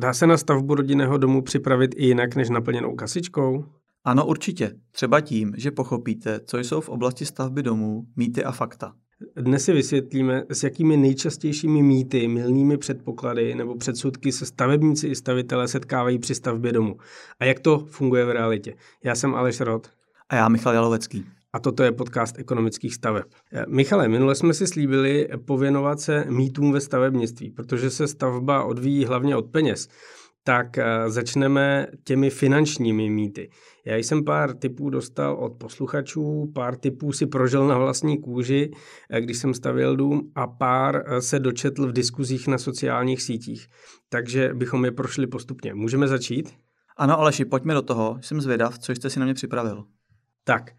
Dá se na stavbu rodinného domu připravit i jinak než naplněnou kasičkou? Ano, určitě. Třeba tím, že pochopíte, co jsou v oblasti stavby domů mýty a fakta. Dnes si vysvětlíme, s jakými nejčastějšími mýty, milnými předpoklady nebo předsudky se stavebníci i stavitelé setkávají při stavbě domu a jak to funguje v realitě. Já jsem Aleš Rod. A já Michal Jalovecký. A toto je podcast ekonomických staveb. Michale, minule jsme si slíbili pověnovat se mýtům ve stavebnictví, protože se stavba odvíjí hlavně od peněz tak eh, začneme těmi finančními mýty. Já jsem pár typů dostal od posluchačů, pár typů si prožil na vlastní kůži, eh, když jsem stavěl dům a pár eh, se dočetl v diskuzích na sociálních sítích. Takže bychom je prošli postupně. Můžeme začít? Ano, Aleši, pojďme do toho. Jsem zvědav, co jste si na mě připravil. Tak,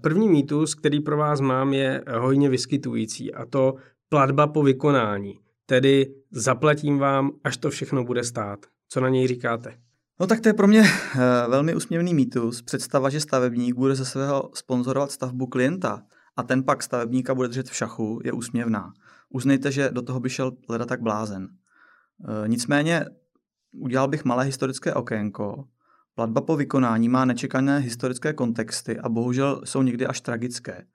první mýtus, který pro vás mám, je hojně vyskytující a to platba po vykonání. Tedy zaplatím vám, až to všechno bude stát. Co na něj říkáte? No tak to je pro mě eh, velmi usměvný mýtus. Představa, že stavebník bude ze svého sponzorovat stavbu klienta a ten pak stavebníka bude držet v šachu, je úsměvná. Uznejte, že do toho by šel leda tak blázen. E, nicméně udělal bych malé historické okénko. Platba po vykonání má nečekané historické kontexty a bohužel jsou někdy až tragické.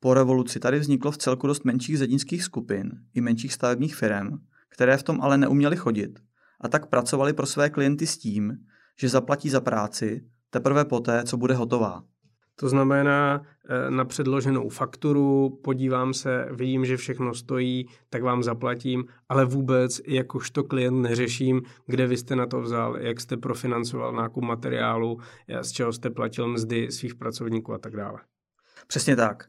Po revoluci tady vzniklo v celku dost menších zedinských skupin i menších stavebních firm, které v tom ale neuměly chodit a tak pracovali pro své klienty s tím, že zaplatí za práci teprve poté, co bude hotová. To znamená eh, na předloženou fakturu, podívám se, vidím, že všechno stojí, tak vám zaplatím, ale vůbec jakožto klient neřeším, kde vy jste na to vzal, jak jste profinancoval nákup materiálu, z čeho jste platil mzdy svých pracovníků a tak dále. Přesně tak.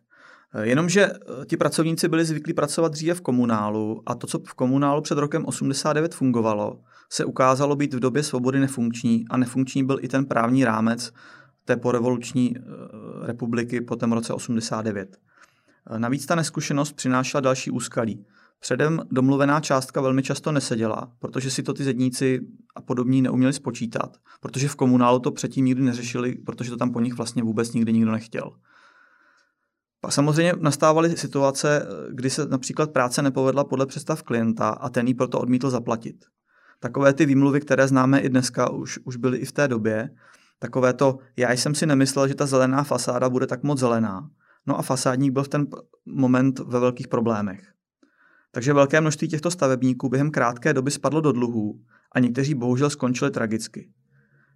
Eh, jenomže eh, ti pracovníci byli zvyklí pracovat dříve v komunálu a to, co v komunálu před rokem 89 fungovalo, se ukázalo být v době svobody nefunkční a nefunkční byl i ten právní rámec té porevoluční eh, republiky po tom roce 89. Navíc ta neskušenost přinášela další úskalí. Předem domluvená částka velmi často neseděla, protože si to ty zedníci a podobní neuměli spočítat, protože v komunálu to předtím nikdy neřešili, protože to tam po nich vlastně vůbec nikdy nikdo nechtěl. Pak samozřejmě nastávaly situace, kdy se například práce nepovedla podle představ klienta a ten ji proto odmítl zaplatit. Takové ty výmluvy, které známe i dneska, už, už byly i v té době. Takové to, já jsem si nemyslel, že ta zelená fasáda bude tak moc zelená. No a fasádník byl v ten moment ve velkých problémech. Takže velké množství těchto stavebníků během krátké doby spadlo do dluhů a někteří bohužel skončili tragicky.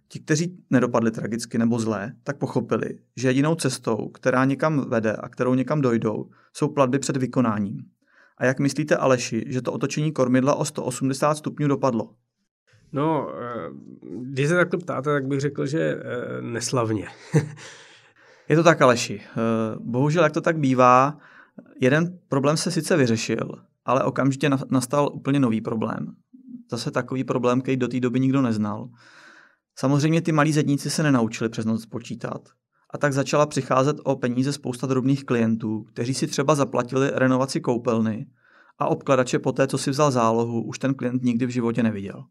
Ti, kteří nedopadli tragicky nebo zlé, tak pochopili, že jedinou cestou, která někam vede a kterou někam dojdou, jsou platby před vykonáním. A jak myslíte, Aleši, že to otočení kormidla o 180 stupňů dopadlo? No, eh, když se takto ptáte, tak bych řekl, že eh, neslavně. Je to tak, Aleši. Eh, bohužel, jak to tak bývá, jeden problém se sice vyřešil, ale okamžitě nastal úplně nový problém. Zase takový problém, který do té doby nikdo neznal. Samozřejmě ty malí zedníci se nenaučili přes noc počítat. A tak začala přicházet o peníze spousta drobných klientů, kteří si třeba zaplatili renovaci koupelny a obkladače po té, co si vzal zálohu, už ten klient nikdy v životě neviděl.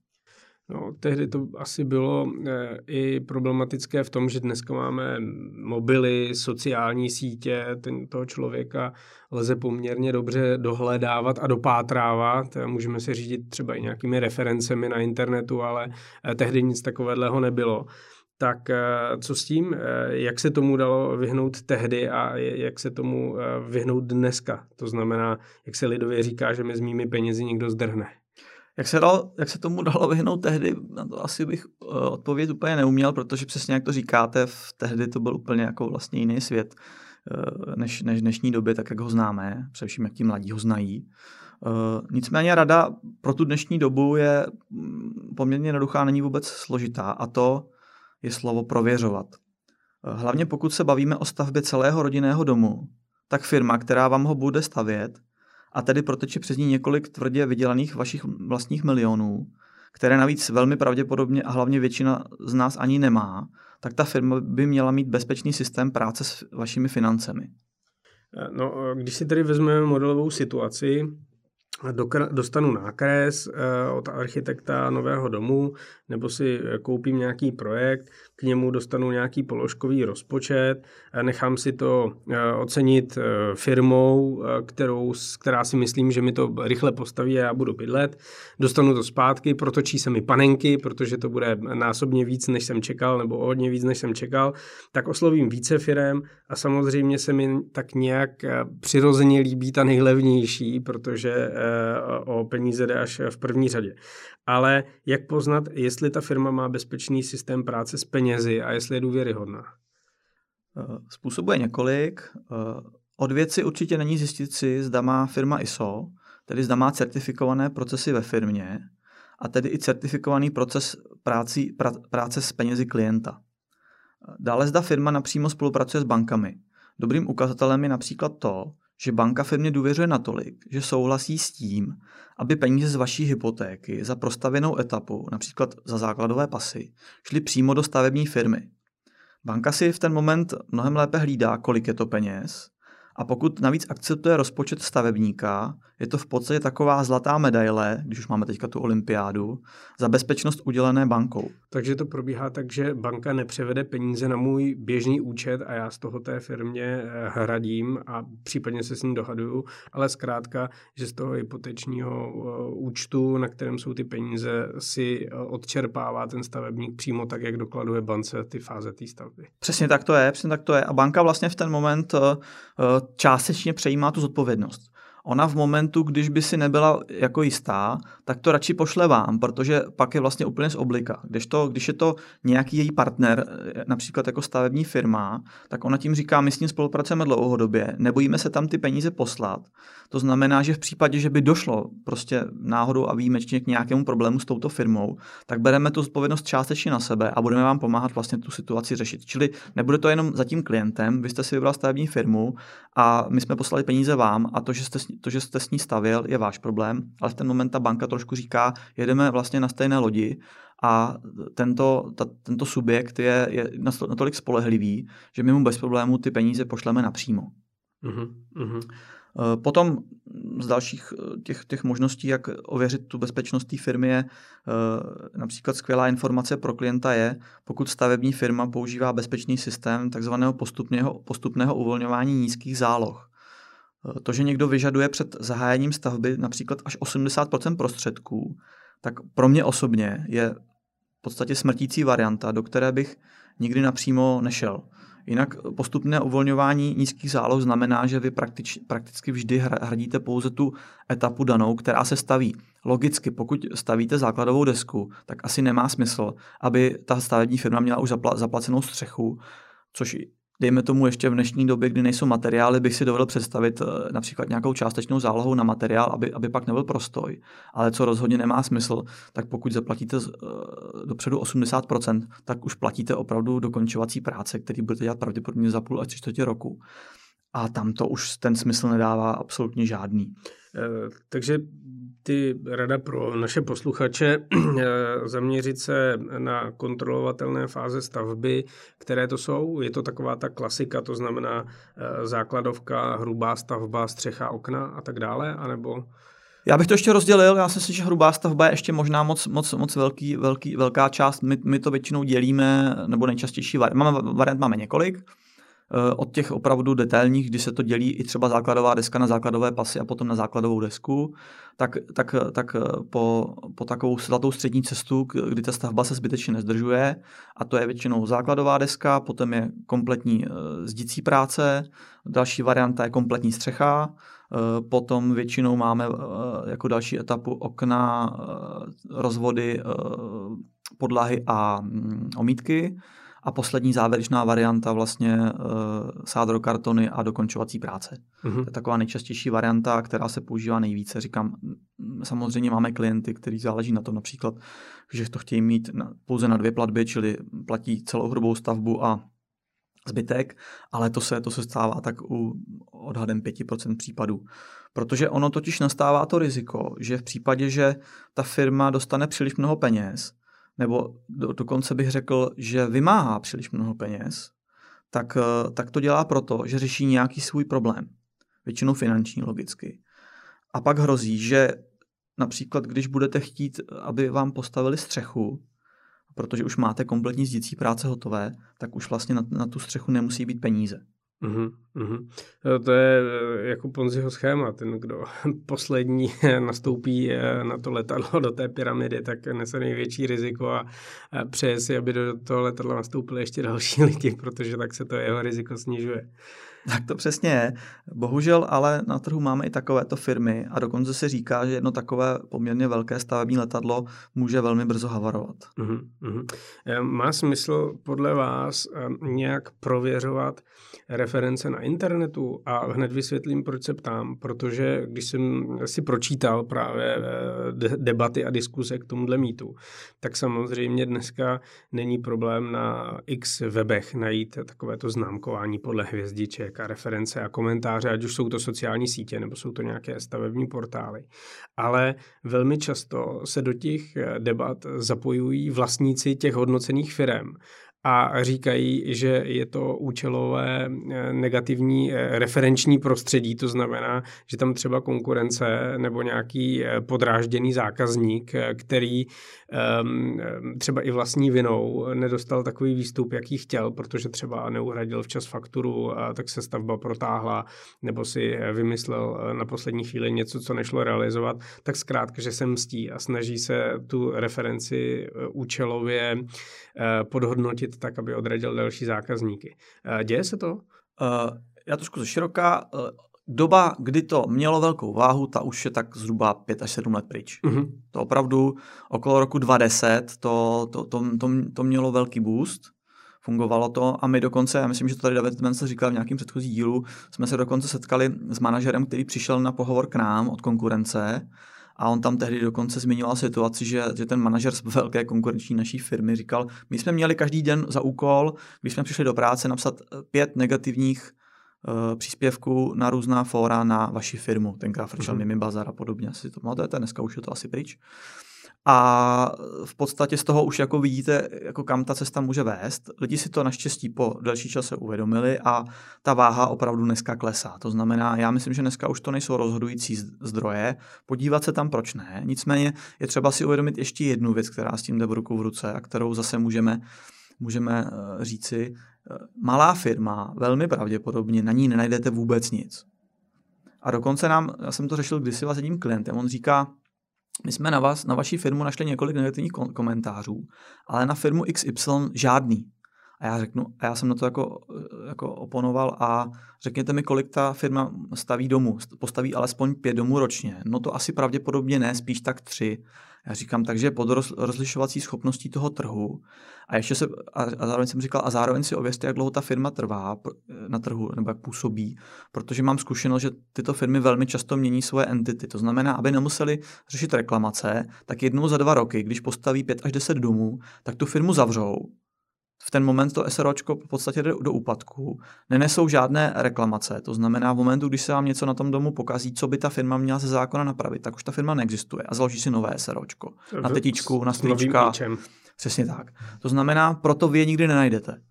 No, tehdy to asi bylo e, i problematické v tom, že dneska máme mobily, sociální sítě, ten, toho člověka lze poměrně dobře dohledávat a dopátrávat. Můžeme se řídit třeba i nějakými referencemi na internetu, ale e, tehdy nic takového nebylo. Tak co s tím? Jak se tomu dalo vyhnout tehdy a jak se tomu vyhnout dneska? To znamená, jak se lidově říká, že mi s mými penězi někdo zdrhne. Jak se, dal, jak se tomu dalo vyhnout tehdy, na to asi bych uh, odpovědět úplně neuměl, protože přesně jak to říkáte, v tehdy to byl úplně jako vlastně jiný svět uh, než, než dnešní době, tak jak ho známe, především jak ti mladí ho znají. Uh, nicméně rada pro tu dnešní dobu je mm, poměrně jednoduchá, není vůbec složitá a to je slovo prověřovat. Hlavně pokud se bavíme o stavbě celého rodinného domu, tak firma, která vám ho bude stavět, a tedy proteče přes ní několik tvrdě vydělaných vašich vlastních milionů, které navíc velmi pravděpodobně a hlavně většina z nás ani nemá, tak ta firma by měla mít bezpečný systém práce s vašimi financemi. No, když si tedy vezmeme modelovou situaci, dostanu nákres eh, od architekta nového domu, nebo si koupím nějaký projekt, k němu dostanu nějaký položkový rozpočet, nechám si to eh, ocenit eh, firmou, kterou, která si myslím, že mi to rychle postaví a já budu bydlet, dostanu to zpátky, protočí se mi panenky, protože to bude násobně víc, než jsem čekal, nebo hodně víc, než jsem čekal, tak oslovím více firem a samozřejmě se mi tak nějak přirozeně líbí ta nejlevnější, protože o peníze jde až v první řadě. Ale jak poznat, jestli ta firma má bezpečný systém práce s penězi a jestli je důvěryhodná? Eh, způsobuje několik. Eh, od věci určitě není zjistit si, zda má firma ISO, tedy zda má certifikované procesy ve firmě a tedy i certifikovaný proces práci, pra, práce s penězi klienta. Dále zda firma napřímo spolupracuje s bankami. Dobrým ukazatelem je například to, že banka firmě důvěřuje natolik, že souhlasí s tím, aby peníze z vaší hypotéky za prostavěnou etapu, například za základové pasy, šly přímo do stavební firmy. Banka si v ten moment mnohem lépe hlídá, kolik je to peněz a pokud navíc akceptuje rozpočet stavebníka, je to v podstatě taková zlatá medaile, když už máme teďka tu olympiádu, za bezpečnost udělené bankou. Takže to probíhá tak, že banka nepřevede peníze na můj běžný účet a já z toho té firmě eh, hradím a případně se s ním dohaduju, ale zkrátka, že z toho hypotečního eh, účtu, na kterém jsou ty peníze, si eh, odčerpává ten stavebník přímo tak, jak dokladuje bance ty fáze té stavby. Přesně tak to je, přesně tak to je. A banka vlastně v ten moment částečně přejímá tu zodpovědnost. Ona v momentu, když by si nebyla jako jistá, tak to radši pošle vám, protože pak je vlastně úplně z oblika. Když, to, když je to nějaký její partner, například jako stavební firma, tak ona tím říká, my s ním spolupracujeme dlouhodobě, nebojíme se tam ty peníze poslat. To znamená, že v případě, že by došlo prostě náhodou a výjimečně k nějakému problému s touto firmou, tak bereme tu zodpovědnost částečně na sebe a budeme vám pomáhat vlastně tu situaci řešit. Čili nebude to jenom za tím klientem, vy jste si vybral stavební firmu a my jsme poslali peníze vám a to, že jste, to, že jste s ní stavěl, je váš problém, ale v ten moment ta banka trošku říká, jedeme vlastně na stejné lodi a tento, ta, tento subjekt je, je natolik spolehlivý, že my mu bez problému ty peníze pošleme napřímo. Uh-huh, Potom z dalších eh, těch, těch možností, jak ověřit tu bezpečnost té firmy, je eh, například skvělá informace pro klienta je, pokud stavební firma používá bezpečný systém takzvaného postupného, postupného uvolňování nízkých záloh. To, že někdo vyžaduje před zahájením stavby například až 80% prostředků, tak pro mě osobně je v podstatě smrtící varianta, do které bych nikdy napřímo nešel. Jinak postupné uvolňování nízkých záloh znamená, že vy praktič, prakticky vždy hradíte pouze tu etapu danou, která se staví. Logicky, pokud stavíte základovou desku, tak asi nemá smysl, aby ta stavební firma měla už zapla, zaplacenou střechu, což dejme tomu ještě v dnešní době, kdy nejsou materiály, bych si dovedl představit eh, například nějakou částečnou zálohu na materiál, aby, aby pak nebyl prostoj. Ale co rozhodně nemá smysl, tak pokud zaplatíte uh, dopředu 80%, tak už platíte opravdu dokončovací práce, který budete dělat pravděpodobně za půl až tři čtvrtě roku. A tam to už ten smysl nedává absolutně žádný. Eh, takže ty rada pro naše posluchače eh, zaměřit se na kontrolovatelné fáze stavby, které to jsou. Je to taková ta klasika, to znamená eh, základovka, hrubá stavba, střecha, okna a tak dále, anebo... Já bych to ještě rozdělil, já si myslím, že hrubá stavba je ještě možná moc, moc, moc velký, velký, velká část. My, my to většinou dělíme, nebo nejčastější variant, máme, variant máme několik. Eh, od těch opravdu detailních, kdy se to dělí i třeba základová deska na základové pasy a potom na základovou desku, tak, tak, tak eh, po, po takovou zlatou střední cestu, kdy ta stavba se zbytečně nezdržuje, a to je většinou základová deska, potom je kompletní eh, zdící práce, další varianta je kompletní střecha, Potom většinou máme jako další etapu okna, rozvody, podlahy a mm, omítky. A poslední závěrečná varianta vlastně uh, sádro kartony a dokončovací práce. Uh-huh. To je taková nejčastější varianta, která se používá nejvíce. Říkám, samozřejmě máme klienty, kteří záleží na tom například, že to chtějí mít na, pouze na dvě platby, čili platí celou hrubou stavbu a zbytek, ale to se, to se stává tak u odhadem 5% případů. Protože ono totiž nastává to riziko, že v případě, že ta firma dostane příliš mnoho peněz, nebo do, dokonce bych řekl, že vymáhá příliš mnoho peněz, tak, eh, tak to dělá proto, že řeší nějaký svůj problém. Většinou finanční logicky. a pak hrozí, že například, když budete chtít, aby vám postavili střechu, protože už máte kompletní zdící práce hotové, tak už vlastně na, na tu střechu nemusí být peníze. Uhum, uhum. To je eh, jako Ponziho schéma. Ten, kdo poslední nastoupí eh, na to letadlo do té pyramidy, tak nese největší riziko a přeje si, aby do toho letadla nastoupili ještě další lidi, protože tak se to jeho riziko snižuje. Tak to přesně je. Bohužel ale na trhu máme i takovéto firmy a dokonce se říká, že jedno takové poměrně velké stavební letadlo může velmi brzo havarovat. Uh-huh, uh-huh. Má smysl podle vás nějak prověřovat reference na internetu a hned vysvětlím, proč se ptám, protože když jsem si pročítal právě eh, debaty a diskuse k tomuhle mýtu, tak samozřejmě dneska není problém na x webech najít takovéto známkování podle hvězdiček a reference a komentáře, ať už jsou to sociální sítě nebo jsou to nějaké stavební portály. Ale velmi často se do těch debat zapojují vlastníci těch hodnocených firm a říkají, že je to účelové eh, negativní eh, referenční prostředí, to znamená, že tam třeba konkurence nebo nějaký eh, podrážděný zákazník, který ehm, třeba i vlastní vinou nedostal takový výstup, jaký chtěl, protože třeba neuhradil včas fakturu, tak se stavba protáhla, nebo si vymyslel na poslední chvíli něco, co nešlo realizovat, tak zkrátka, že se mstí a snaží se tu referenci účelově podhodnotit tak, aby odradil další zákazníky. Eh, děje se to? Uh, já trošku ze široká. Uh, doba, kdy to mělo velkou váhu, ta už je tak zhruba 5 až 7 let pryč. Uh-huh. To opravdu okolo roku 2010 to, to, to, to, to mělo velký boost. Fungovalo to a my dokonce, já myslím, že to tady David Menzel říkal v nějakém předchozí dílu, jsme se dokonce setkali s manažerem, který přišel na pohovor k nám od konkurence a on tam tehdy dokonce zmiňoval situaci, že, že ten manažer z velké konkurenční naší firmy říkal, my jsme měli každý den za úkol, když jsme přišli do práce, napsat eh, pět negativních uh, příspěvků na různá fóra na vaši firmu. Tenkrát frčel mm-hmm. Mimi Bazar a podobně. Asi to pamatujete, dneska už je to asi pryč. A v podstatě z toho už jako vidíte, jako kam ta cesta může vést. Lidi si to naštěstí po delší čase uvědomili a ta váha opravdu dneska klesá. To znamená, já myslím, že dneska už to nejsou rozhodující zdroje, podívat se tam, proč ne. Nicméně je třeba si uvědomit ještě jednu věc, která s tím jde v ruku v ruce a kterou zase můžeme, můžeme eh, říci. Eh, malá firma, velmi pravděpodobně, na ní nenajdete vůbec nic. A dokonce nám, já jsem to řešil kdysi s jedním klientem, on říká, my jsme na vás, na vaší firmu našli několik negativních komentářů, ale na firmu XY žádný. A já řeknu, a já jsem na to jako, jako oponoval a řekněte mi, kolik ta firma staví domů. Postaví alespoň pět domů ročně. No to asi pravděpodobně ne, spíš tak tři. Já říkám, takže pod rozlišovací schopností toho trhu. A ještě se, a, a zároveň jsem říkal, a zároveň si ověřte, jak dlouho ta firma trvá na trhu, nebo jak působí, protože mám zkušenost, že tyto firmy velmi často mění svoje entity. To znamená, aby nemuseli řešit reklamace, tak jednou za dva roky, když postaví pět až deset domů, tak tu firmu zavřou v ten moment to SROčko v podstatě jde do úpadku. Nenesou žádné reklamace, to znamená v momentu, když se vám něco na tom domu pokazí, co by ta firma měla ze zákona napravit, tak už ta firma neexistuje a založí si nové SROčko. Na tetičku, na strýčka. Přesně tak. To znamená, proto vy je nikdy nenajdete.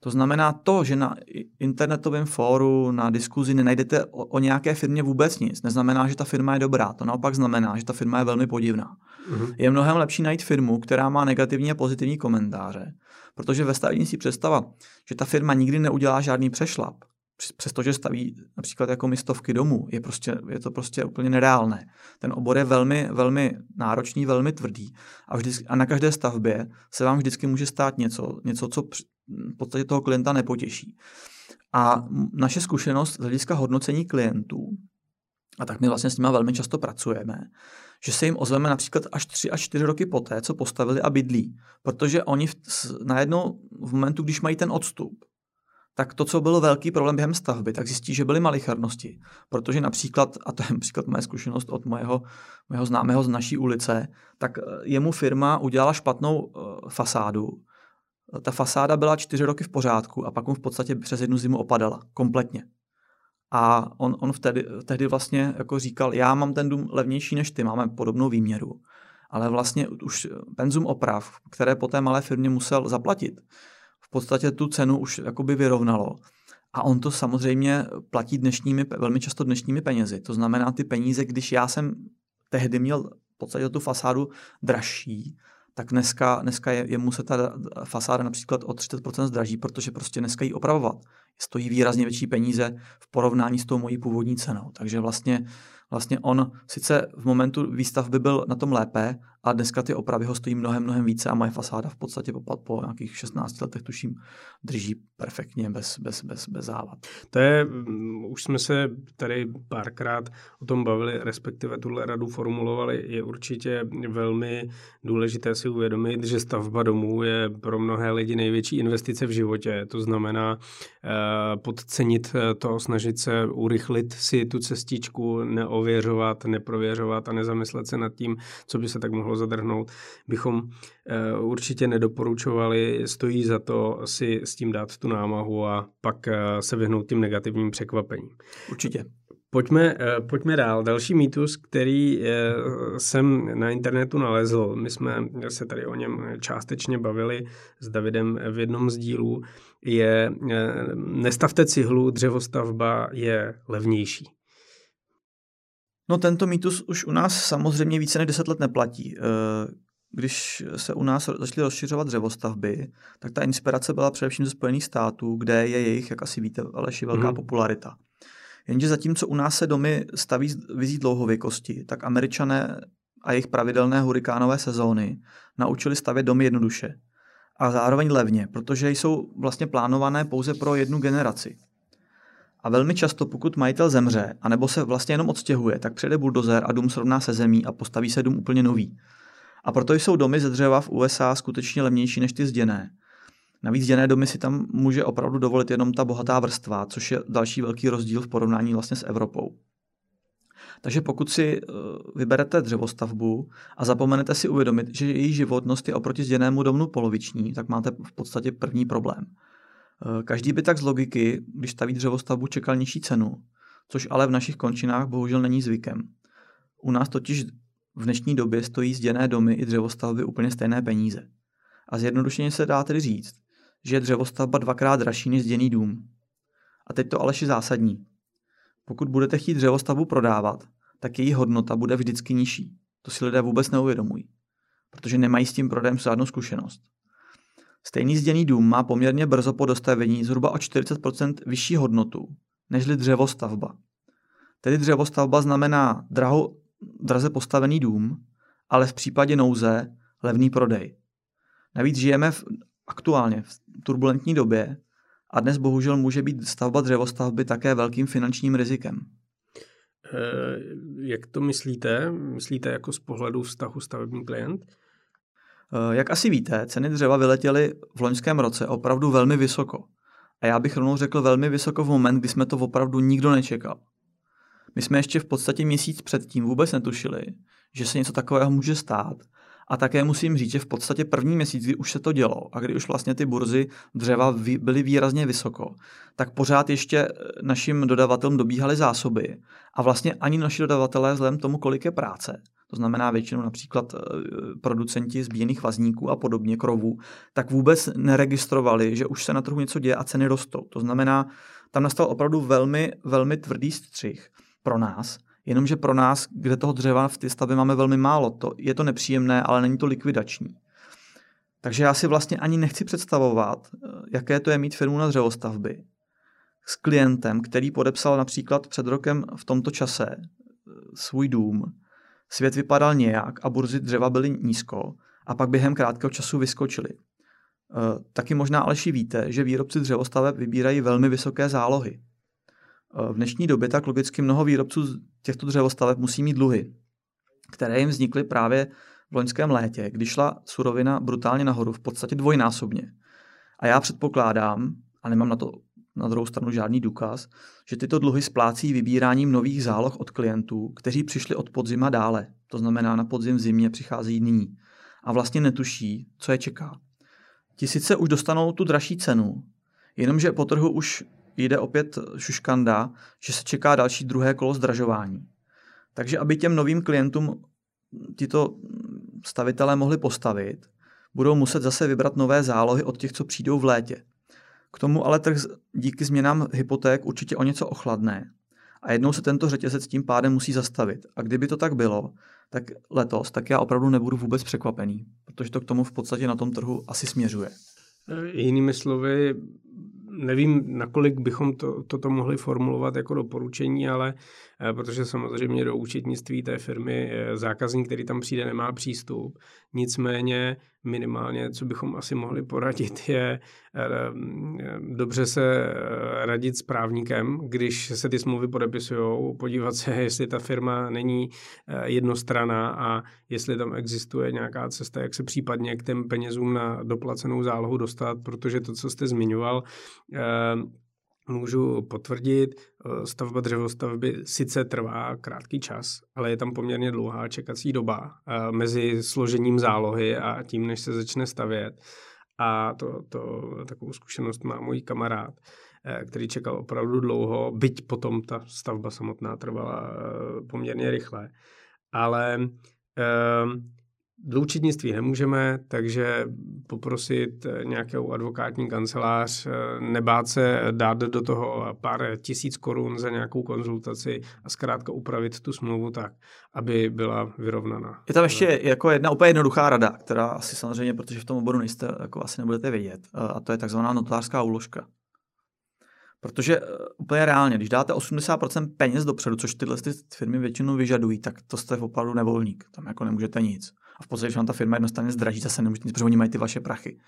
To znamená to, že na internetovém fóru, na diskuzi nenajdete o, o nějaké firmě vůbec nic, neznamená, že ta firma je dobrá. To naopak znamená, že ta firma je velmi podivná. Uh-huh. Je mnohem lepší najít firmu, která má negativní a pozitivní komentáře, protože ve stavebnictví představa, že ta firma nikdy neudělá žádný přešlap, přestože staví například jako mistovky domů, je, prostě, je to prostě úplně nereálné. Ten obor je velmi, velmi náročný, velmi tvrdý a, vždycky, a na každé stavbě se vám vždycky může stát něco, něco co v podstatě toho klienta nepotěší. A naše zkušenost z hlediska hodnocení klientů, a tak my vlastně s nimi velmi často pracujeme, že se jim ozveme například až 3 až 4 roky poté, co postavili a bydlí. Protože oni v, najednou v momentu, když mají ten odstup, tak to, co bylo velký problém během stavby, tak zjistí, že byly malichernosti. Protože například, a to je například moje zkušenost od mojeho, mojeho známého z naší ulice, tak eh, jemu firma udělala špatnou uh, fasádu. Ta fasáda byla čtyři roky v pořádku a pak mu v podstatě přes jednu zimu opadala. Kompletně. A on, on vtedy, tehdy vlastně jako říkal, já mám ten dům levnější než ty, máme podobnou výměru. Ale vlastně už penzum oprav, které po té malé firmě musel zaplatit, v podstatě tu cenu už jakoby vyrovnalo. A on to samozřejmě platí dnešními, velmi často dnešními penězi. To znamená, ty peníze, když já jsem tehdy měl v podstatě tu fasádu dražší, tak dneska, dneska je, je mu se ta fasáda například o 30% zdraží, protože prostě dneska ji opravovat stojí výrazně větší peníze v porovnání s tou mojí původní cenou. Takže vlastně vlastně on sice v momentu výstavby byl na tom lépe, a dneska ty opravy ho stojí mnohem, mnohem více a moje fasáda v podstatě po, po nějakých 16 letech, tuším, drží perfektně bez, bez, bez, bez závad. To je, mm, už jsme se tady párkrát o tom bavili, respektive tuhle radu formulovali, je určitě velmi důležité si uvědomit, že stavba domů je pro mnohé lidi největší investice v životě. To znamená eh, podcenit to, snažit se urychlit si tu cestičku, neověřovat, neprověřovat a nezamyslet se nad tím, co by se tak mohlo zadrhnout, bychom eh, určitě nedoporučovali. Stojí za to si s tím dát tu námahu a pak eh, se vyhnout tím negativním překvapením. Určitě. Pojďme, eh, pojďme dál. Další mýtus, který jsem na internetu nalezl, my jsme se tady o něm částečně bavili s Davidem v jednom z dílů, je nestavte cihlu, dřevostavba je levnější. No tento mýtus už u nás samozřejmě více než 10 let neplatí. Eh, když se u nás začaly rozšiřovat dřevostavby, tak ta inspirace byla především ze Spojených států, kde je jejich, jak asi víte, Aleši, velká mm-hmm. popularita. Jenže zatímco u nás se domy staví vizí dlouhověkosti, tak američané a jejich pravidelné hurikánové sezóny naučili stavět domy jednoduše a zároveň levně, protože jsou vlastně plánované pouze pro jednu generaci. A velmi často, pokud majitel zemře, anebo se vlastně jenom odstěhuje, tak přijde buldozer a dům srovná se zemí a postaví se dům úplně nový. A proto jsou domy ze dřeva v USA skutečně levnější než ty zděné. Navíc zděné domy si tam může opravdu dovolit jenom ta bohatá vrstva, což je další velký rozdíl v porovnání vlastně s Evropou. Takže pokud si eh, vyberete dřevostavbu a zapomenete si uvědomit, že její životnost je oproti zděnému domu poloviční, tak máte v podstatě první problém. Eh, každý by tak z logiky, když staví dřevostavbu, čekal nižší cenu, což ale v našich končinách bohužel není zvykem. U nás totiž v dnešní době stojí zděné domy i dřevostavby úplně stejné peníze. A zjednodušeně se dá tedy říct, že je dřevostavba dvakrát dražší než zděný dům. A teď to alež zásadní. Pokud budete chtít dřevostavbu prodávat, tak její hodnota bude vždycky nižší. To si lidé vůbec neuvědomují, protože nemají s tím prodejem žádnou zkušenost. Stejný zděný dům má poměrně brzo po dostavení zhruba o 40% vyšší hodnotu nežli dřevostavba. Tedy dřevostavba znamená draho, draze postavený dům, ale v případě nouze levný prodej. Navíc žijeme v, aktuálně v turbulentní době a dnes bohužel může být stavba dřevostavby také velkým finančním rizikem. Eh, jak to myslíte? Myslíte jako z pohledu vztahu stavební klient? Eh, jak asi víte, ceny dřeva vyletěly v loňském roce opravdu velmi vysoko. A já bych rovnou řekl velmi vysoko v moment, kdy jsme to opravdu nikdo nečekal. My jsme ještě v podstatě měsíc předtím vůbec netušili, že se něco takového může stát. A také musím říct, že v podstatě první měsíc, kdy už se to dělo a kdy už vlastně ty burzy dřeva byly výrazně vysoko, tak pořád ještě eh, našim dodavatelům dobíhaly zásoby a vlastně ani naši dodavatelé vzhledem tomu, kolik je práce, to znamená většinou například eh, producenti zbíjených vazníků a podobně, krovů, tak vůbec neregistrovali, že už se na trhu něco děje a ceny rostou. To znamená, tam nastal opravdu velmi, velmi tvrdý střih pro nás, jenomže pro nás, kde toho dřeva v té stavbě máme velmi málo, to, je to nepříjemné, ale není to likvidační. Takže já si vlastně ani nechci představovat, eh, jaké to je mít firmu na dřevostavby s klientem, který podepsal například před rokem v tomto čase eh, svůj dům Svět vypadal nějak a burzy dřeva byly nízko a pak během krátkého času vyskočily. E, taky možná Aleši víte, že výrobci dřevostaveb vybírají velmi vysoké zálohy. E, v dnešní době tak logicky mnoho výrobců těchto dřevostaveb musí mít dluhy, které jim vznikly právě v loňském létě, kdy šla surovina brutálně nahoru, v podstatě dvojnásobně. A já předpokládám, a nemám na to na druhou stranu žádný důkaz, že tyto dluhy splácí vybíráním nových záloh od klientů, kteří přišli od podzima dále. To znamená, na podzim v zimě přicházejí nyní. A vlastně netuší, co je čeká. Ti sice už dostanou tu dražší cenu, jenomže po trhu už jde opět šuškanda, že se čeká další druhé kolo zdražování. Takže aby těm novým klientům tyto stavitelé mohli postavit, budou muset zase vybrat nové zálohy od těch, co přijdou v létě. K tomu ale trh díky změnám hypoték určitě o něco ochladné. A jednou se tento řetězec tím pádem musí zastavit. A kdyby to tak bylo, tak letos, tak já opravdu nebudu vůbec překvapený, protože to k tomu v podstatě na tom trhu asi směřuje. Jinými slovy, nevím, nakolik bychom to, toto mohli formulovat jako doporučení, ale Eh, protože samozřejmě do účetnictví té firmy eh, zákazník, který tam přijde, nemá přístup. Nicméně minimálně, co bychom asi mohli poradit, je eh, dobře se radit s právníkem, když se ty smlouvy podepisují, podívat se, jestli ta firma není jednostraná a jestli tam existuje nějaká cesta, jak se případně k těm penězům na doplacenou zálohu dostat, protože to, co jste zmiňoval, můžu potvrdit, eh, stavba dřevostavby sice trvá krátký čas, ale je tam poměrně dlouhá čekací doba eh, mezi složením zálohy a tím, než se začne stavět. A to, to takovou zkušenost má můj kamarád, eh, který čekal opravdu dlouho, byť potom ta stavba samotná trvala poměrně rychle. Ale do účetnictví nemůžeme, takže poprosit nějakou advokátní kancelář, eh, nebát se dát do toho pár tisíc korun za nějakou konzultaci a zkrátka upravit tu smlouvu tak, aby byla vyrovnaná. Je tam ještě jako jedna úplně jednoduchá rada, která asi samozřejmě, protože v tom oboru nejste, jako asi nebudete vědět, eh, a to je takzvaná notářská úložka. Protože eh, úplně reálně, když dáte 80% peněz dopředu, což tyhle ty firmy většinou vyžadují, tak to jste opravdu nevolník. Tam jako nemůžete nic. A v podstatě, když vám ta firma jednostranně zdraží, zase nic, protože oni mají ty vaše prachy.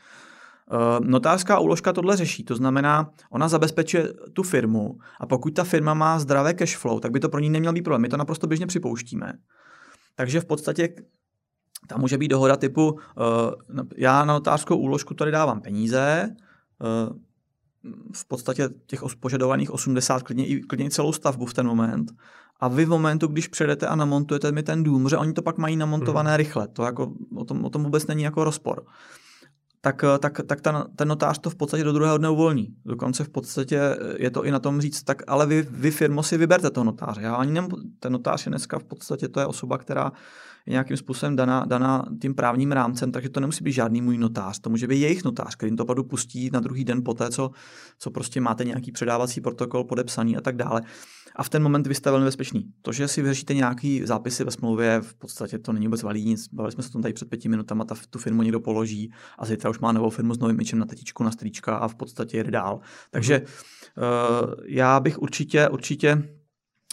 Uh, notářská úložka tohle řeší, to znamená, ona zabezpečuje tu firmu a pokud ta firma má zdravé cash flow, tak by to pro ní neměl být problém. My to naprosto běžně připouštíme. Takže v podstatě tam může být dohoda typu, uh, já na notářskou úložku tady dávám peníze, uh, v podstatě těch požadovaných 80, klidně, klidně celou stavbu v ten moment. A vy v momentu, když přijedete a namontujete mi ten dům, že oni to pak mají namontované hmm. rychle, to jako, o, tom, o tom vůbec není jako rozpor, tak, tak, tak ta, ten notář to v podstatě do druhého dne uvolní. Dokonce v podstatě je to i na tom říct, tak ale vy, vy firmo si vyberte toho notáře. Já ani nem, ten notář je dneska v podstatě to je osoba, která je nějakým způsobem daná, daná tím právním rámcem, takže to nemusí být žádný můj notář, to může být jejich notář, který to opravdu pustí na druhý den poté, co, co prostě máte nějaký předávací protokol podepsaný a tak dále. A v ten moment vy jste velmi bezpečný. To, že si vyřešíte nějaký zápisy ve smlouvě, v podstatě to není vůbec valí nic. Bavili jsme se o tom tady před pěti minutami, ta, tu firmu někdo položí a zítra už má novou firmu s novým myčem na tetičku, na strýčka a v podstatě jede dál. Takže uh, já bych určitě, určitě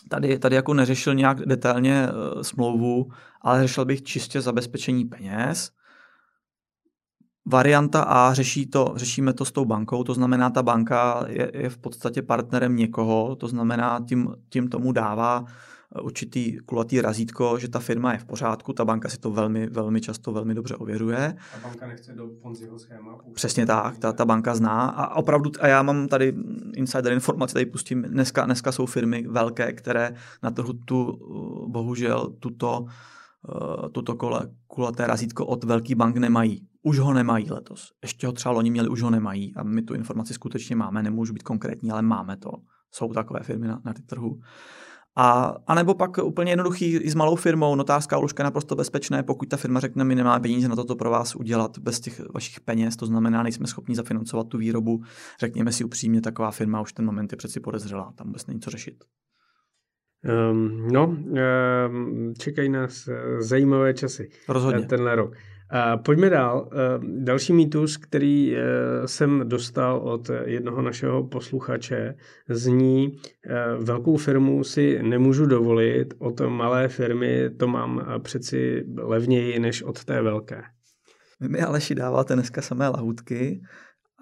tady, tady jako neřešil nějak detailně uh, smlouvu, ale řešil bych čistě zabezpečení peněz. Varianta A řeší to, řešíme to s tou bankou, to znamená, ta banka je, je v podstatě partnerem někoho, to znamená, tím, tím tomu dává určitý kulatý razítko, že ta firma je v pořádku, ta banka si to velmi, velmi často velmi dobře ověřuje. A banka nechce do Ponziho schéma. Přesně tak, ta, ta banka zná a opravdu, a já mám tady insider informace, tady pustím, dneska, dneska jsou firmy velké, které na trhu tu, uh, bohužel tuto Eh, toto kole, kulaté razítko od velký bank nemají. Už ho nemají letos. Ještě ho třeba loni měli, už ho nemají. A my tu informaci skutečně máme, nemůžu být konkrétní, ale máme to. Jsou takové firmy na, na ty trhu. A, a nebo pak úplně jednoduchý i s malou firmou, notářská úložka je naprosto bezpečné, pokud ta firma řekne, my nemáme peníze na toto pro vás udělat bez těch vašich peněz, to znamená, nejsme schopni zafinancovat tu výrobu, řekněme si upřímně, taková firma už ten moment je přeci podezřelá, tam vůbec není co řešit. Um, no, um, čekají nás uh, zajímavé časy. Rozhodně. Uh, tenhle rok. Uh, pojďme dál. Uh, další mýtus, který uh, jsem dostal od jednoho našeho posluchače, zní, uh, velkou firmu si nemůžu dovolit, od malé firmy to mám přeci levněji než od té velké. Vy mi Aleši dáváte dneska samé lahůdky.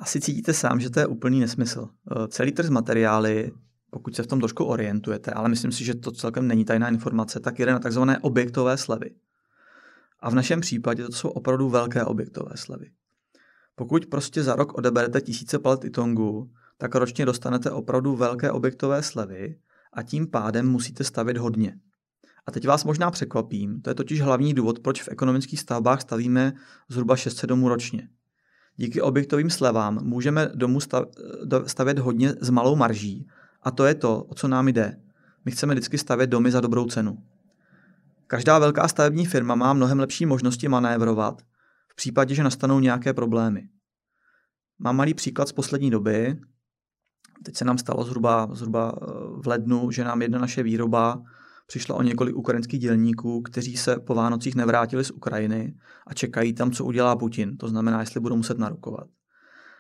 Asi cítíte sám, že to je úplný nesmysl. Celý trh z materiály pokud se v tom trošku orientujete, ale myslím si, že to celkem není tajná informace, tak jde na takzvané objektové slevy. A v našem případě to jsou opravdu velké objektové slevy. Pokud prostě za rok odeberete tisíce palet itongu, tak ročně dostanete opravdu velké objektové slevy a tím pádem musíte stavit hodně. A teď vás možná překvapím, to je totiž hlavní důvod, proč v ekonomických stavbách stavíme zhruba 600 domů ročně. Díky objektovým slevám můžeme domů stavět hodně s malou marží a to je to, o co nám jde. My chceme vždycky stavět domy za dobrou cenu. Každá velká stavební firma má mnohem lepší možnosti manévrovat v případě, že nastanou nějaké problémy. Mám malý příklad z poslední doby. Teď se nám stalo zhruba, zhruba eh, v lednu, že nám jedna naše výroba přišla o několik ukrajinských dělníků, kteří se po Vánocích nevrátili z Ukrajiny a čekají tam, co udělá Putin. To znamená, jestli budou muset narukovat.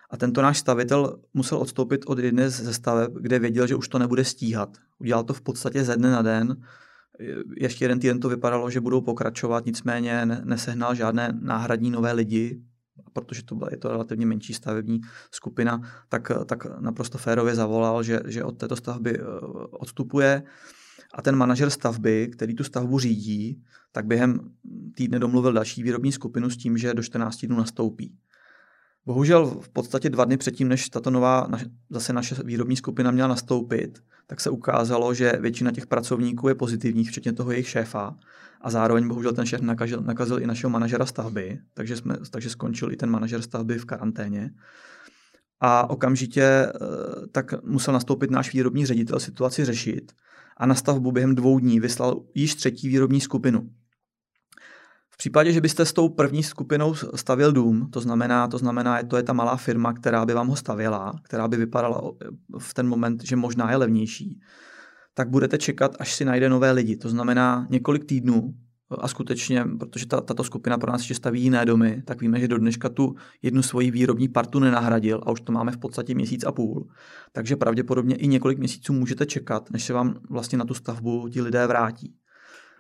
A tento náš stavitel musel odstoupit od jedné ze staveb, kde věděl, že už to nebude stíhat. Udělal to v podstatě ze dne na den. Ještě jeden týden to vypadalo, že budou pokračovat, nicméně nesehnal žádné náhradní nové lidi, protože to byla, je to relativně menší stavební skupina, tak, tak naprosto férově zavolal, že, že od této stavby eh, odstupuje. A ten manažer stavby, který tu stavbu řídí, tak během týdne domluvil další výrobní skupinu s tím, že do 14 dnů nastoupí. Bohužel v podstatě dva dny předtím, než tato nová zase naše výrobní skupina měla nastoupit, tak se ukázalo, že většina těch pracovníků je pozitivních, včetně toho jejich šéfa. A zároveň bohužel ten šéf nakazil, nakazil i našeho manažera stavby, takže, jsme, takže skončil i ten manažer stavby v karanténě. A okamžitě eh, tak musel nastoupit náš výrobní ředitel situaci řešit a na stavbu během dvou dní vyslal již třetí výrobní skupinu. V případě, že byste s tou první skupinou stavil dům, to znamená, to znamená, to je ta malá firma, která by vám ho stavěla, která by vypadala v ten moment, že možná je levnější, tak budete čekat, až si najde nové lidi. To znamená několik týdnů a skutečně, protože ta, tato skupina pro nás ještě staví jiné domy, tak víme, že do dneška tu jednu svoji výrobní partu nenahradil a už to máme v podstatě měsíc a půl. Takže pravděpodobně i několik měsíců můžete čekat, než se vám vlastně na tu stavbu ti lidé vrátí.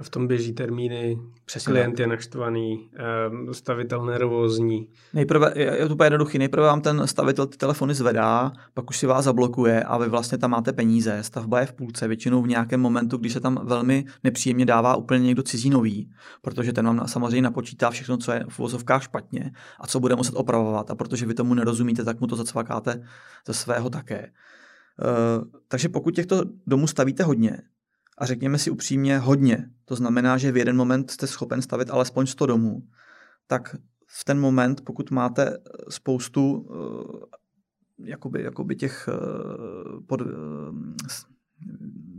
V tom běží termíny, Přesně klient je naštvaný, ehm, stavitel nervózní. Nejprve, je to jednoduchý, nejprve vám ten stavitel ty telefony zvedá, pak už si vás zablokuje a vy vlastně tam máte peníze, stavba je v půlce, většinou v nějakém momentu, kdy se tam velmi nepříjemně dává úplně někdo cizí nový, protože ten vám samozřejmě napočítá všechno, co je v vozovkách špatně a co bude muset opravovat a protože vy tomu nerozumíte, tak mu to zacvakáte ze svého také. Uh, takže pokud těchto domů stavíte hodně, a řekněme si upřímně hodně. To znamená, že v jeden moment jste schopen stavit alespoň 100 domů. Tak v ten moment, pokud máte eh, spoustu uh, jakoby, jakoby těch uh, pod,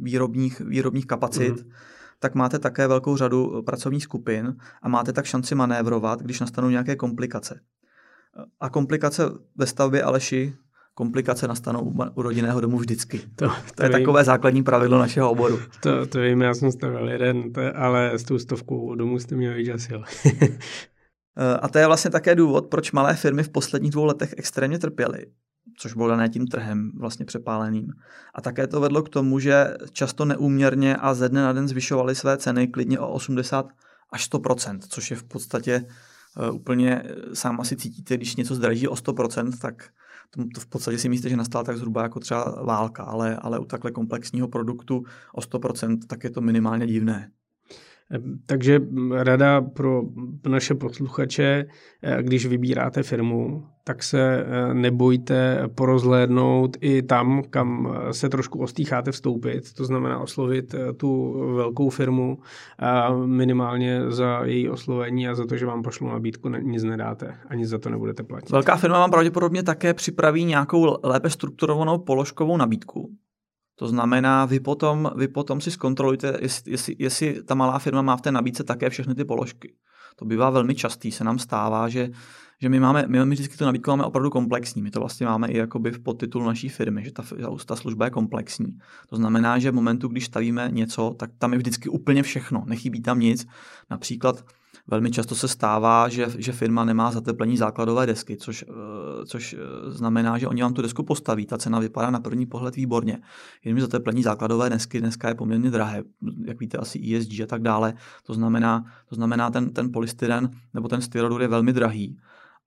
výrobních, výrobních kapacit, mm. tak máte také velkou řadu pracovních skupin a máte tak šanci manévrovat, když nastanou nějaké komplikace. A komplikace ve stavbě Aleši komplikace nastanou u rodinného domu vždycky. To, to, to je vím. takové základní pravidlo našeho oboru. To, to vím, já jsem stavil jeden, to, ale s tou stovkou domů jste měli víc eh, A to je vlastně také důvod, proč malé firmy v posledních dvou letech extrémně trpěly, což bylo dané tím trhem vlastně přepáleným. A také to vedlo k tomu, že často neúměrně a ze dne na den zvyšovaly své ceny klidně o 80 až 100%, což je v podstatě uh, úplně, eh, sám asi cítíte, když něco zdraží o 100%, tak to, to v podstatě si myslíte, že nastala tak zhruba jako třeba válka, ale, ale u takhle komplexního produktu o 100% tak je to minimálně divné. Takže rada pro naše posluchače, eh, když vybíráte firmu, tak se eh, nebojte porozhlédnout i tam, kam eh, se trošku ostýcháte vstoupit, to znamená oslovit tu velkou firmu a minimálně za její oslovení a za to, že vám pošlu nabídku, nic nedáte, ani za to nebudete platit. Velká firma vám pravděpodobně také připraví nějakou lépe strukturovanou položkovou nabídku, to znamená, vy potom, vy potom si zkontrolujte, jestli, jestli, jestli ta malá firma má v té nabídce také všechny ty položky. To bývá velmi častý, se nám stává, že, že my máme, my, my vždycky tu nabídku máme opravdu komplexní. My to vlastně máme i jakoby v podtitulu naší firmy, že ta, ta služba je komplexní. To znamená, že v momentu, když stavíme něco, tak tam je vždycky úplně všechno, nechybí tam nic. Například Velmi často se stává, že, že firma nemá zateplení základové desky, což, eh, což eh, znamená, že oni vám tu desku postaví. Ta cena vypadá na první pohled výborně. Jenomže zateplení základové desky dneska je poměrně drahé, jak víte, asi ESG a tak dále. To znamená, to znamená ten, ten polystyren nebo ten styrodur je velmi drahý.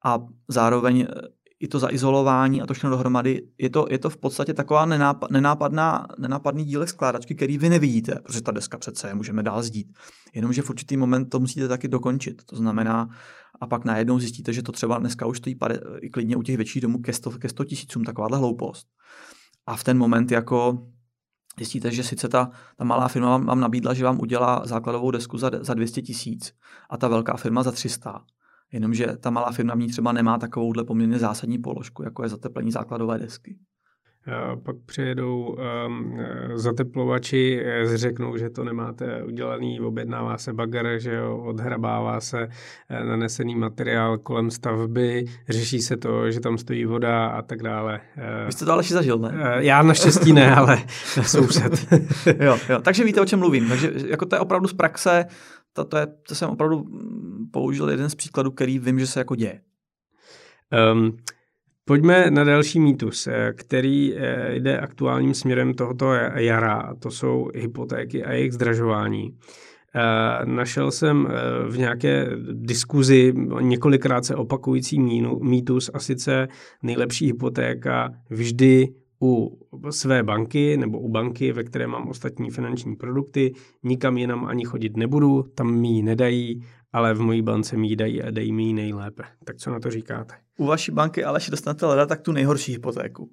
A zároveň eh, i to zaizolování a to všechno dohromady, je to, je to v podstatě taková nenápad, nenápadná, nenápadný dílek skládačky, který vy nevidíte, protože ta deska přece je můžeme dál zdít. Jenomže v určitý moment to musíte taky dokončit. To znamená, a pak najednou zjistíte, že to třeba dneska už stojí pade, i klidně u těch větších domů ke 100, ke 100 tisícům, takováhle hloupost. A v ten moment jako zjistíte, že sice ta, ta malá firma vám, vám nabídla, že vám udělá základovou desku za, za 200 tisíc a ta velká firma za 300 Jenomže ta malá firma v ní třeba nemá takovouhle poměrně zásadní položku, jako je zateplení základové desky. pak přijedou um, zateplovači, řeknou, že to nemáte udělaný, objednává se bagger, že jo, odhrabává se eh, nanesený materiál kolem stavby, řeší se to, že tam stojí voda a tak dále. Eh, Vy jste to ale zažil, ne? Eh, já naštěstí ne, ale soused. jo, jo, takže víte, o čem mluvím. Takže jako to je opravdu z praxe, to, to, je, to jsem opravdu mm, použil jeden z příkladů, který vím, že se jako děje. Um, Pojďme na další mýtus, eh, který eh, jde aktuálním směrem tohoto jara, to jsou hypotéky a jejich zdražování. Eh, našel jsem v nějaké diskuzi několikrát se opakující mýtus a sice nejlepší hypotéka vždy u své banky nebo u banky, ve které mám ostatní finanční produkty, nikam jinam ani chodit nebudu, tam mi ji nedají, ale v mojí bance mi ji dají a dají mi ji nejlépe. Tak co na to říkáte? U vaší banky Aleš dostanete leda tak tu nejhorší hypotéku.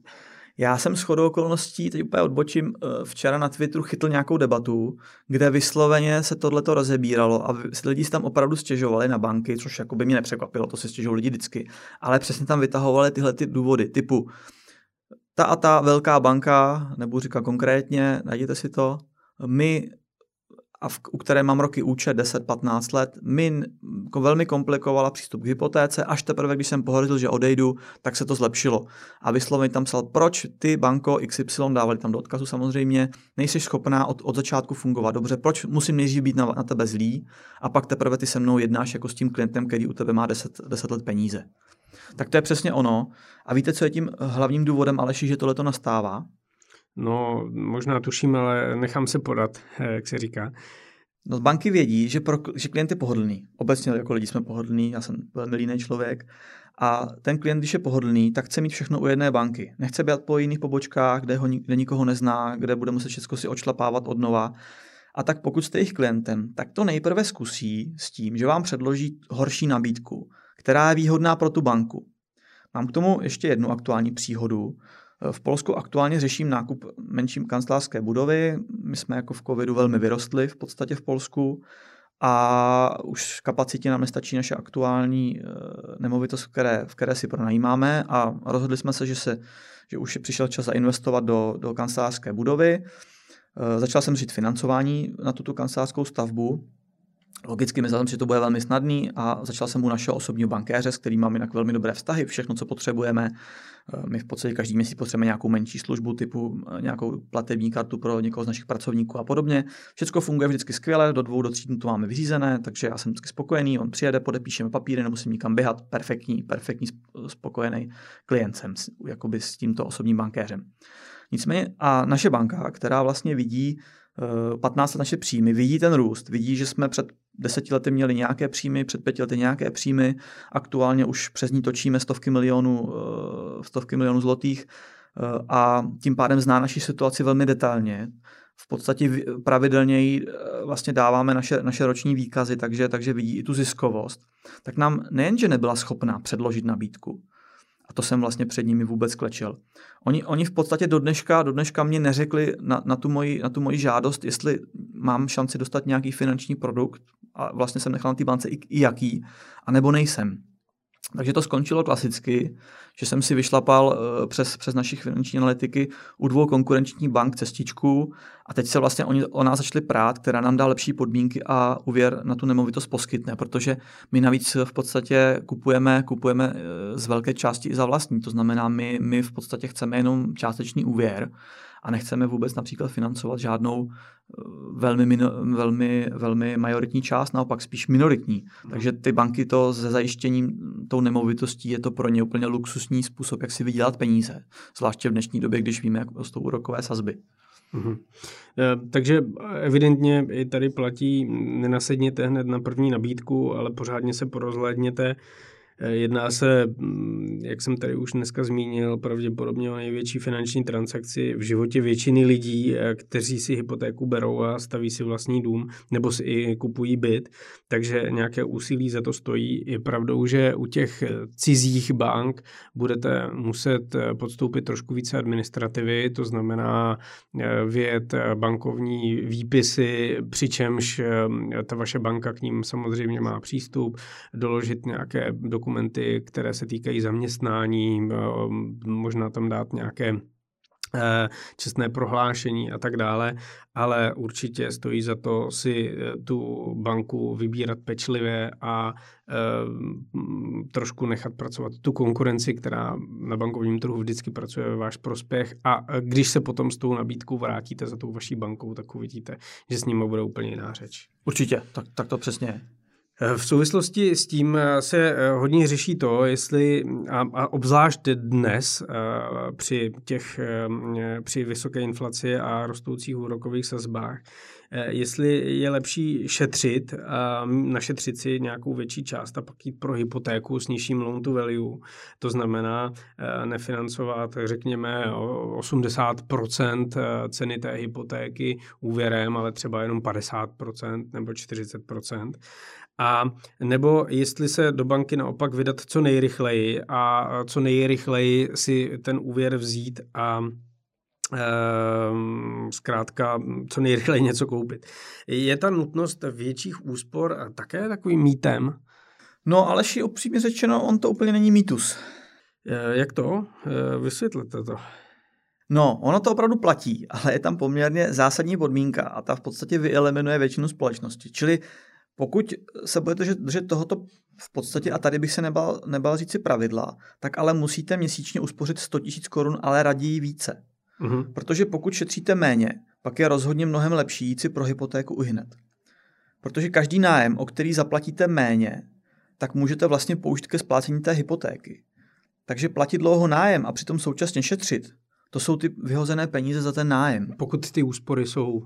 Já jsem s chodou okolností, teď úplně odbočím, eh, včera na Twitteru chytl nějakou debatu, kde vysloveně se tohleto rozebíralo a lidi si tam opravdu stěžovali na banky, což jako by mě nepřekvapilo, to se stěžují lidi vždycky, ale přesně tam vytahovali tyhle ty důvody typu ta a ta velká banka, nebudu říkat konkrétně, najděte si to, my a v, u které mám roky účet 10-15 let, mi jako velmi komplikovala přístup k hypotéce, až teprve, když jsem pohořil, že odejdu, tak se to zlepšilo. A vysloveně tam psal, proč ty banko XY, dávali tam do odkazu samozřejmě, nejsi schopná od, od začátku fungovat dobře, proč musím nejdřív být na, na tebe zlý a pak teprve ty se mnou jednáš jako s tím klientem, který u tebe má 10, 10 let peníze. Tak to je přesně ono. A víte, co je tím hlavním důvodem, Aleši, že tohle to nastává? No, možná tuším, ale nechám se podat, eh, jak se říká. No, banky vědí, že, pro, že klient je pohodlný. Obecně jako lidi jsme pohodlní, já jsem velmi líný člověk. A ten klient, když je pohodlný, tak chce mít všechno u jedné banky. Nechce být po jiných pobočkách, kde, ho, kde nikoho nezná, kde bude muset všechno si očlapávat od nova. A tak pokud jste jejich klientem, tak to nejprve zkusí s tím, že vám předloží horší nabídku, která je výhodná pro tu banku. Mám k tomu ještě jednu aktuální příhodu. V Polsku aktuálně řeším nákup menší kancelářské budovy. My jsme jako v covidu velmi vyrostli v podstatě v Polsku a už kapacitě nám nestačí naše aktuální eh, nemovitost, které, v které si pronajímáme a rozhodli jsme se, že, se, že už je přišel čas zainvestovat do, do kancelářské budovy. Eh, začal jsem říct financování na tuto kancelářskou stavbu Logicky myslel jsem, že to bude velmi snadný a začal jsem u našeho osobního bankéře, s kterým mám jinak velmi dobré vztahy, všechno, co potřebujeme. Eh, my v podstatě každý měsíc potřebujeme nějakou menší službu, typu eh, nějakou platební kartu pro někoho z našich pracovníků a podobně. Všechno funguje vždycky skvěle, do dvou, do tří dnů to máme vyřízené, takže já jsem vždycky spokojený, on přijede, podepíšeme papíry, nemusím nikam běhat, perfektní, perfektní, spokojený klient jsem jakoby s tímto osobním bankéřem. Nicméně a naše banka, která vlastně vidí 15 let naše příjmy, vidí ten růst, vidí, že jsme před deseti lety měli nějaké příjmy, před pěti lety nějaké příjmy, aktuálně už přes ní točíme stovky milionů, eh, stovky milionů zlotých eh, a tím pádem zná naši situaci velmi detailně. V podstatě pravidelně eh, vlastně dáváme naše, naše roční výkazy, takže, takže vidí i tu ziskovost. Tak nám nejenže nebyla schopná předložit nabídku, a to jsem vlastně před nimi vůbec klečel. Oni, oni v podstatě do dneška, do dneška mě neřekli na, na, tu moji, na tu moji žádost, jestli mám šanci dostat nějaký finanční produkt a vlastně jsem nechal na té bance i, i jaký, anebo nejsem. Takže to skončilo klasicky, že jsem si vyšlapal eh, přes, přes našich finanční analytiky u dvou konkurenčních bank cestičku a teď se vlastně oni o nás začali prát, která nám dá lepší podmínky a úvěr na tu nemovitost poskytne, protože my navíc v podstatě kupujeme, kupujeme eh, z velké části i za vlastní, to znamená, my, my v podstatě chceme jenom částečný úvěr a nechceme vůbec například financovat žádnou eh, velmi, mino, velmi, velmi majoritní část, naopak spíš minoritní. Hmm. Takže ty banky to se zajištěním tou nemovitostí je to pro ně úplně luxusní způsob, jak si vydělat peníze. Zvláště v dnešní době, když víme, jak rostou úrokové sazby. Mm-hmm. Takže evidentně i tady platí, nenasedněte hned na první nabídku, ale pořádně se porozhlédněte, Eh, jedná se, mm, jak jsem tady už dneska zmínil, pravděpodobně o největší finanční transakci v životě většiny lidí, eh, kteří si hypotéku berou a staví si vlastní dům nebo si i kupují byt, takže nějaké úsilí za to stojí. Je pravdou, že u těch eh, cizích bank budete muset podstoupit trošku více administrativy, to znamená vět bankovní výpisy, přičemž ta vaše banka k ním samozřejmě má přístup, doložit nějaké dokumenty dokumenty, které se týkají zaměstnání, možná tam dát nějaké Eh, čestné prohlášení a tak dále, ale určitě stojí za to si eh, tu banku vybírat pečlivě a trošku nechat pracovat tu konkurenci, která na bankovním trhu vždycky pracuje ve váš prospěch a když se potom s tou nabídkou vrátíte za tou vaší bankou, tak uvidíte, že s ním bude úplně jiná řeč. Určitě, tak, tak to přesně je. V souvislosti s tím eh, se eh, hodně řeší to, jestli, a, a obzvlášť dnes eh, při, těch, při vysoké inflaci a rostoucích úrokových sazbách, jestli je lepší šetřit a našetřit si nějakou větší část a pak jít pro hypotéku s nižším loan to value. To znamená nefinancovat, řekněme, 80% ceny té hypotéky úvěrem, ale třeba jenom 50% nebo 40%. A nebo jestli se do banky naopak vydat co nejrychleji a co nejrychleji si ten úvěr vzít a ehm, zkrátka co nejrychleji něco koupit. Je ta nutnost větších úspor také takovým mýtem? No, ale upřímně řečeno, on to úplně není mýtus. E, jak to? E, vysvětlete to. No, ono to opravdu platí, ale je tam poměrně zásadní podmínka a ta v podstatě vyeliminuje většinu společnosti. Čili pokud se budete držet, držet tohoto v podstatě, a tady bych se nebal, nebal říct si pravidla, tak ale musíte měsíčně uspořit 100 000 korun, ale raději více. Mm-hmm. Protože pokud šetříte méně, pak je rozhodně mnohem lepší jít si pro hypotéku už hned. Protože každý nájem, o který zaplatíte méně, tak můžete vlastně použít ke splácení té hypotéky. Takže platit dlouho nájem a přitom současně šetřit, to jsou ty vyhozené peníze za ten nájem. Pokud ty úspory jsou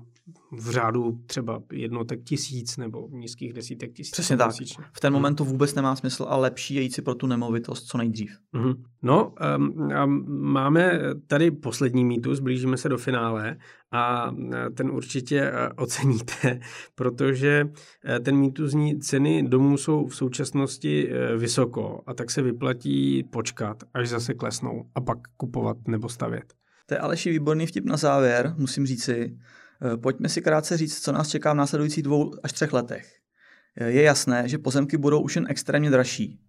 v řádu třeba jednotek tisíc nebo nízkých desítek tisíc. Přesně tak. Měsíčně. V ten moment to vůbec nemá smysl a lepší je jít si pro tu nemovitost co nejdřív. Mm-hmm. No um, a máme tady poslední mýtus, blížíme se do finále a ten určitě e, oceníte, protože e, ten mýtus zní, ceny domů jsou v současnosti e, vysoko a tak se vyplatí počkat, až zase klesnou a pak kupovat nebo stavět. To je Aleši výborný vtip na závěr, musím říci. Eh, pojďme si krátce říct, co nás čeká v následujících dvou až třech letech. Eh, je jasné, že pozemky budou už jen extrémně dražší.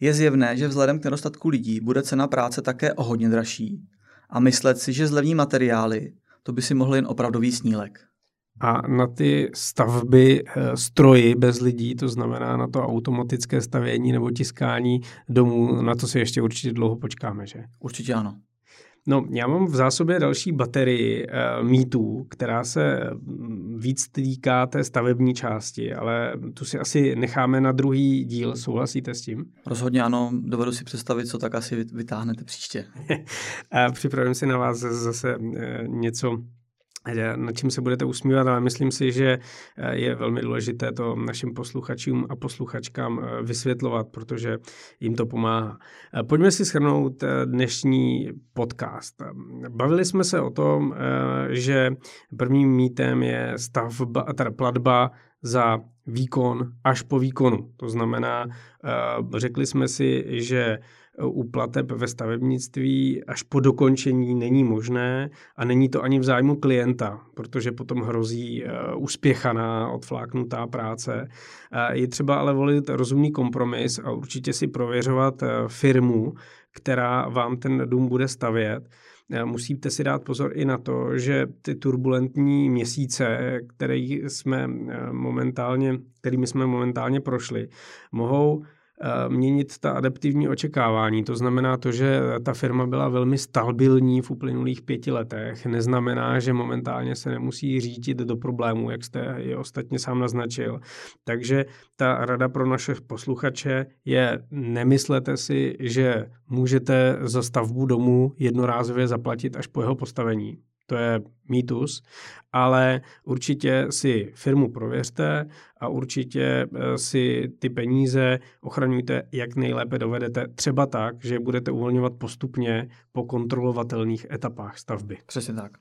Je zjevné, že vzhledem k nedostatku lidí bude cena práce také o hodně dražší. A myslet si, že zlevní materiály, to by si mohl jen opravdový snílek. A na ty stavby eh, stroji bez lidí, to znamená na to automatické stavění nebo tiskání domů, na to si ještě určitě dlouho počkáme, že? Určitě ano. No, já mám v zásobě další baterii uh, mýtů, která se mm, víc týká té stavební části, ale tu si asi necháme na druhý díl. Souhlasíte s tím? Rozhodně ano, dovedu si představit, co tak asi vytáhnete příště. Připravím si na vás zase uh, něco nad čím se budete usmívat, ale myslím si, že eh, je velmi důležité to našim posluchačům a posluchačkám eh, vysvětlovat, protože jim to pomáhá. Eh, pojďme si shrnout dnešní podcast. Bavili jsme se o tom, že prvním mítem je stavba, teda platba za výkon až po výkonu. To znamená, řekli jsme si, že u plateb ve stavebnictví až po dokončení není možné a není to ani v zájmu klienta, protože potom hrozí eh, uspěchaná, odfláknutá práce. Je třeba ale volit rozumný kompromis a určitě si prověřovat eh, firmu, která vám ten dům bude stavět. Eh, musíte si dát pozor i na to, že ty turbulentní měsíce, které jsme momentálně, kterými jsme momentálně prošli, mohou Eh, měnit ta adaptivní očekávání. To znamená to, že ta firma byla velmi stabilní v uplynulých pěti letech. Neznamená, že momentálně se nemusí řídit do problémů, jak jste je ostatně sám naznačil. Takže ta rada pro naše posluchače je nemyslete si, že můžete za stavbu domu jednorázově zaplatit až po jeho postavení to je mýtus, ale určitě si firmu prověřte a určitě eh, si ty peníze ochraňujte, jak nejlépe dovedete, třeba tak, že budete uvolňovat postupně po kontrolovatelných etapách stavby. Přesně tak.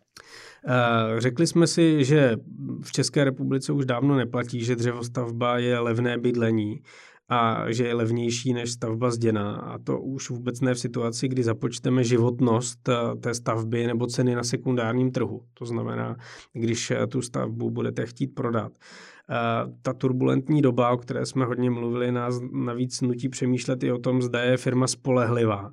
Eh, řekli jsme si, že v České republice už dávno neplatí, že dřevostavba je levné bydlení a že je levnější než stavba zděná. A to už vůbec ne v situaci, kdy započteme životnost eh, té stavby nebo ceny na sekundárním trhu. To znamená, když eh, tu stavbu budete chtít prodat. Eh, ta turbulentní doba, o které jsme hodně mluvili, nás navíc nutí přemýšlet i o tom, zda je firma spolehlivá.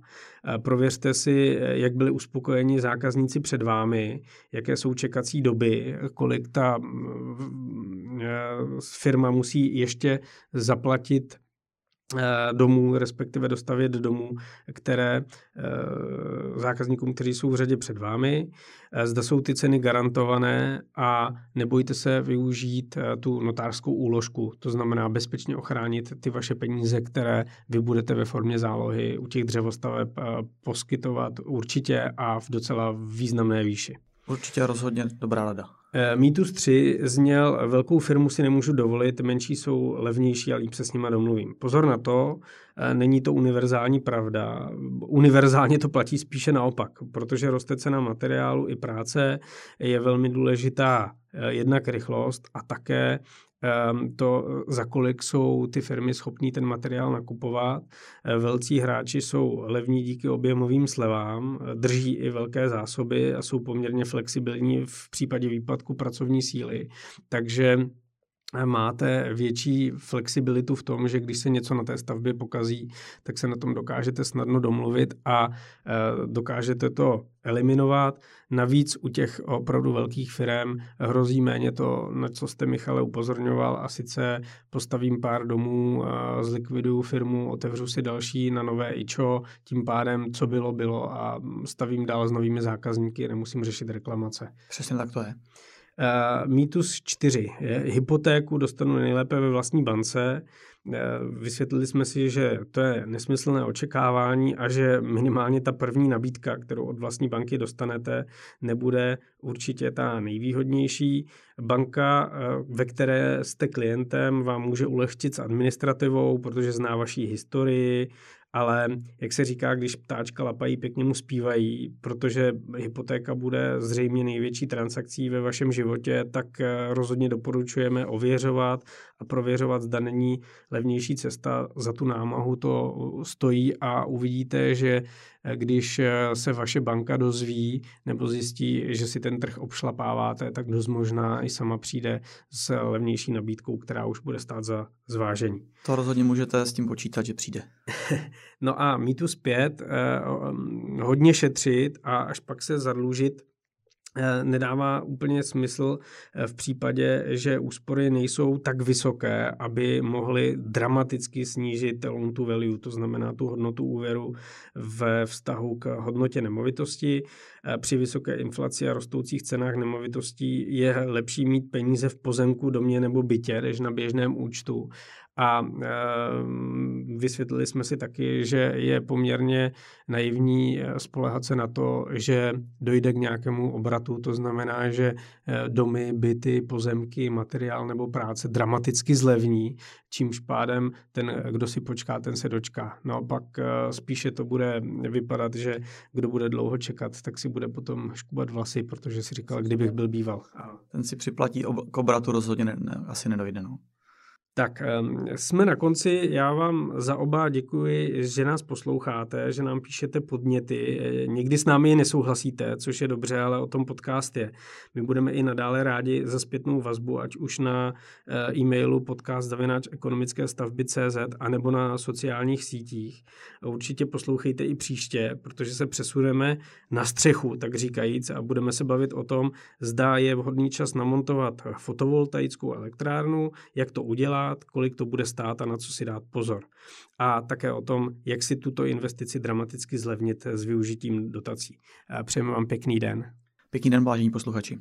Prověřte si, jak byli uspokojeni zákazníci před vámi, jaké jsou čekací doby, kolik ta mm, firma musí ještě zaplatit domů, respektive dostavět domů, které eh, zákazníkům, kteří jsou v řadě před vámi. Eh, zda jsou ty ceny garantované a nebojte se využít tu notářskou úložku, to znamená bezpečně ochránit ty vaše peníze, které vy budete ve formě zálohy u těch dřevostaveb poskytovat určitě a v docela významné výši. Určitě rozhodně dobrá rada. Eh, Mýtus 3 zněl, velkou firmu si nemůžu dovolit, menší jsou levnější a líp se s nima domluvím. Pozor na to, eh, není to univerzální pravda. Univerzálně to platí spíše naopak, protože roste cena materiálu i práce, je velmi důležitá eh, jednak rychlost a také to, za kolik jsou ty firmy schopní ten materiál nakupovat. Eh, velcí hráči jsou levní díky objemovým slevám, eh, drží i velké zásoby a jsou poměrně flexibilní v případě výpadku pracovní síly. Takže máte větší flexibilitu v tom, že když se něco na té stavbě pokazí, tak se na tom dokážete snadno domluvit a e, dokážete to eliminovat. Navíc u těch opravdu velkých firm hrozí méně to, na co jste Michale upozorňoval a sice postavím pár domů, zlikviduju firmu, otevřu si další na nové ičo, tím pádem co bylo, bylo a stavím dál s novými zákazníky, nemusím řešit reklamace. Přesně tak to je. Uh, mýtus 4. Je, hypotéku dostanu nejlépe ve vlastní bance. Uh, vysvětlili jsme si, že to je nesmyslné očekávání a že minimálně ta první nabídka, kterou od vlastní banky dostanete, nebude určitě ta nejvýhodnější. Banka, uh, ve které jste klientem, vám může ulehčit s administrativou, protože zná vaší historii, ale jak se říká, když ptáčka lapají, pěkně mu zpívají, protože hypotéka bude zřejmě největší transakcí ve vašem životě, tak eh, rozhodně doporučujeme ověřovat a prověřovat, zda není levnější cesta za tu námahu to stojí a uvidíte, že eh, když eh, se vaše banka dozví nebo zjistí, že si ten trh obšlapáváte, tak dost možná i sama přijde s levnější nabídkou, která už bude stát za zvážení. To rozhodně můžete s tím počítat, že přijde. no a mýtus 5, eh, hodně šetřit a až pak se zadlužit nedává úplně smysl eh, v případě, že úspory nejsou tak vysoké, aby mohly dramaticky snížit loan to value, to znamená tu hodnotu úvěru ve vztahu k hodnotě nemovitosti. Eh, při vysoké inflaci a rostoucích cenách nemovitostí je lepší mít peníze v pozemku, domě nebo bytě, než na běžném účtu. A e, vysvětlili jsme si taky, že je poměrně naivní eh, spolehat se na to, že dojde k nějakému obratu. To znamená, že eh, domy, byty, pozemky, materiál nebo práce dramaticky zlevní, čímž pádem ten, kdo si počká, ten se dočká. Naopak spíše to bude vypadat, že kdo bude dlouho čekat, tak si bude potom škubat vlasy, protože si říkal, kdybych byl býval. Ten si připlatí k obratu rozhodně ne, ne, asi nedojde. No. Tak jsme na konci. Já vám za oba děkuji, že nás posloucháte, že nám píšete podněty. Někdy s námi nesouhlasíte, což je dobře, ale o tom podcast je. My budeme i nadále rádi za zpětnou vazbu, ať už na eh, e-mailu podcast ekonomické stavby CZ, anebo na sociálních sítích. Určitě poslouchejte i příště, protože se přesuneme na střechu, tak říkajíc, a budeme se bavit o tom, zda je vhodný čas namontovat fotovoltaickou elektrárnu, jak to udělat, stát, kolik to bude stát a na co si dát pozor. A také o tom, jak si tuto investici dramaticky zlevnit s využitím dotací. Přejeme vám pěkný den. Pěkný den, vážení posluchači.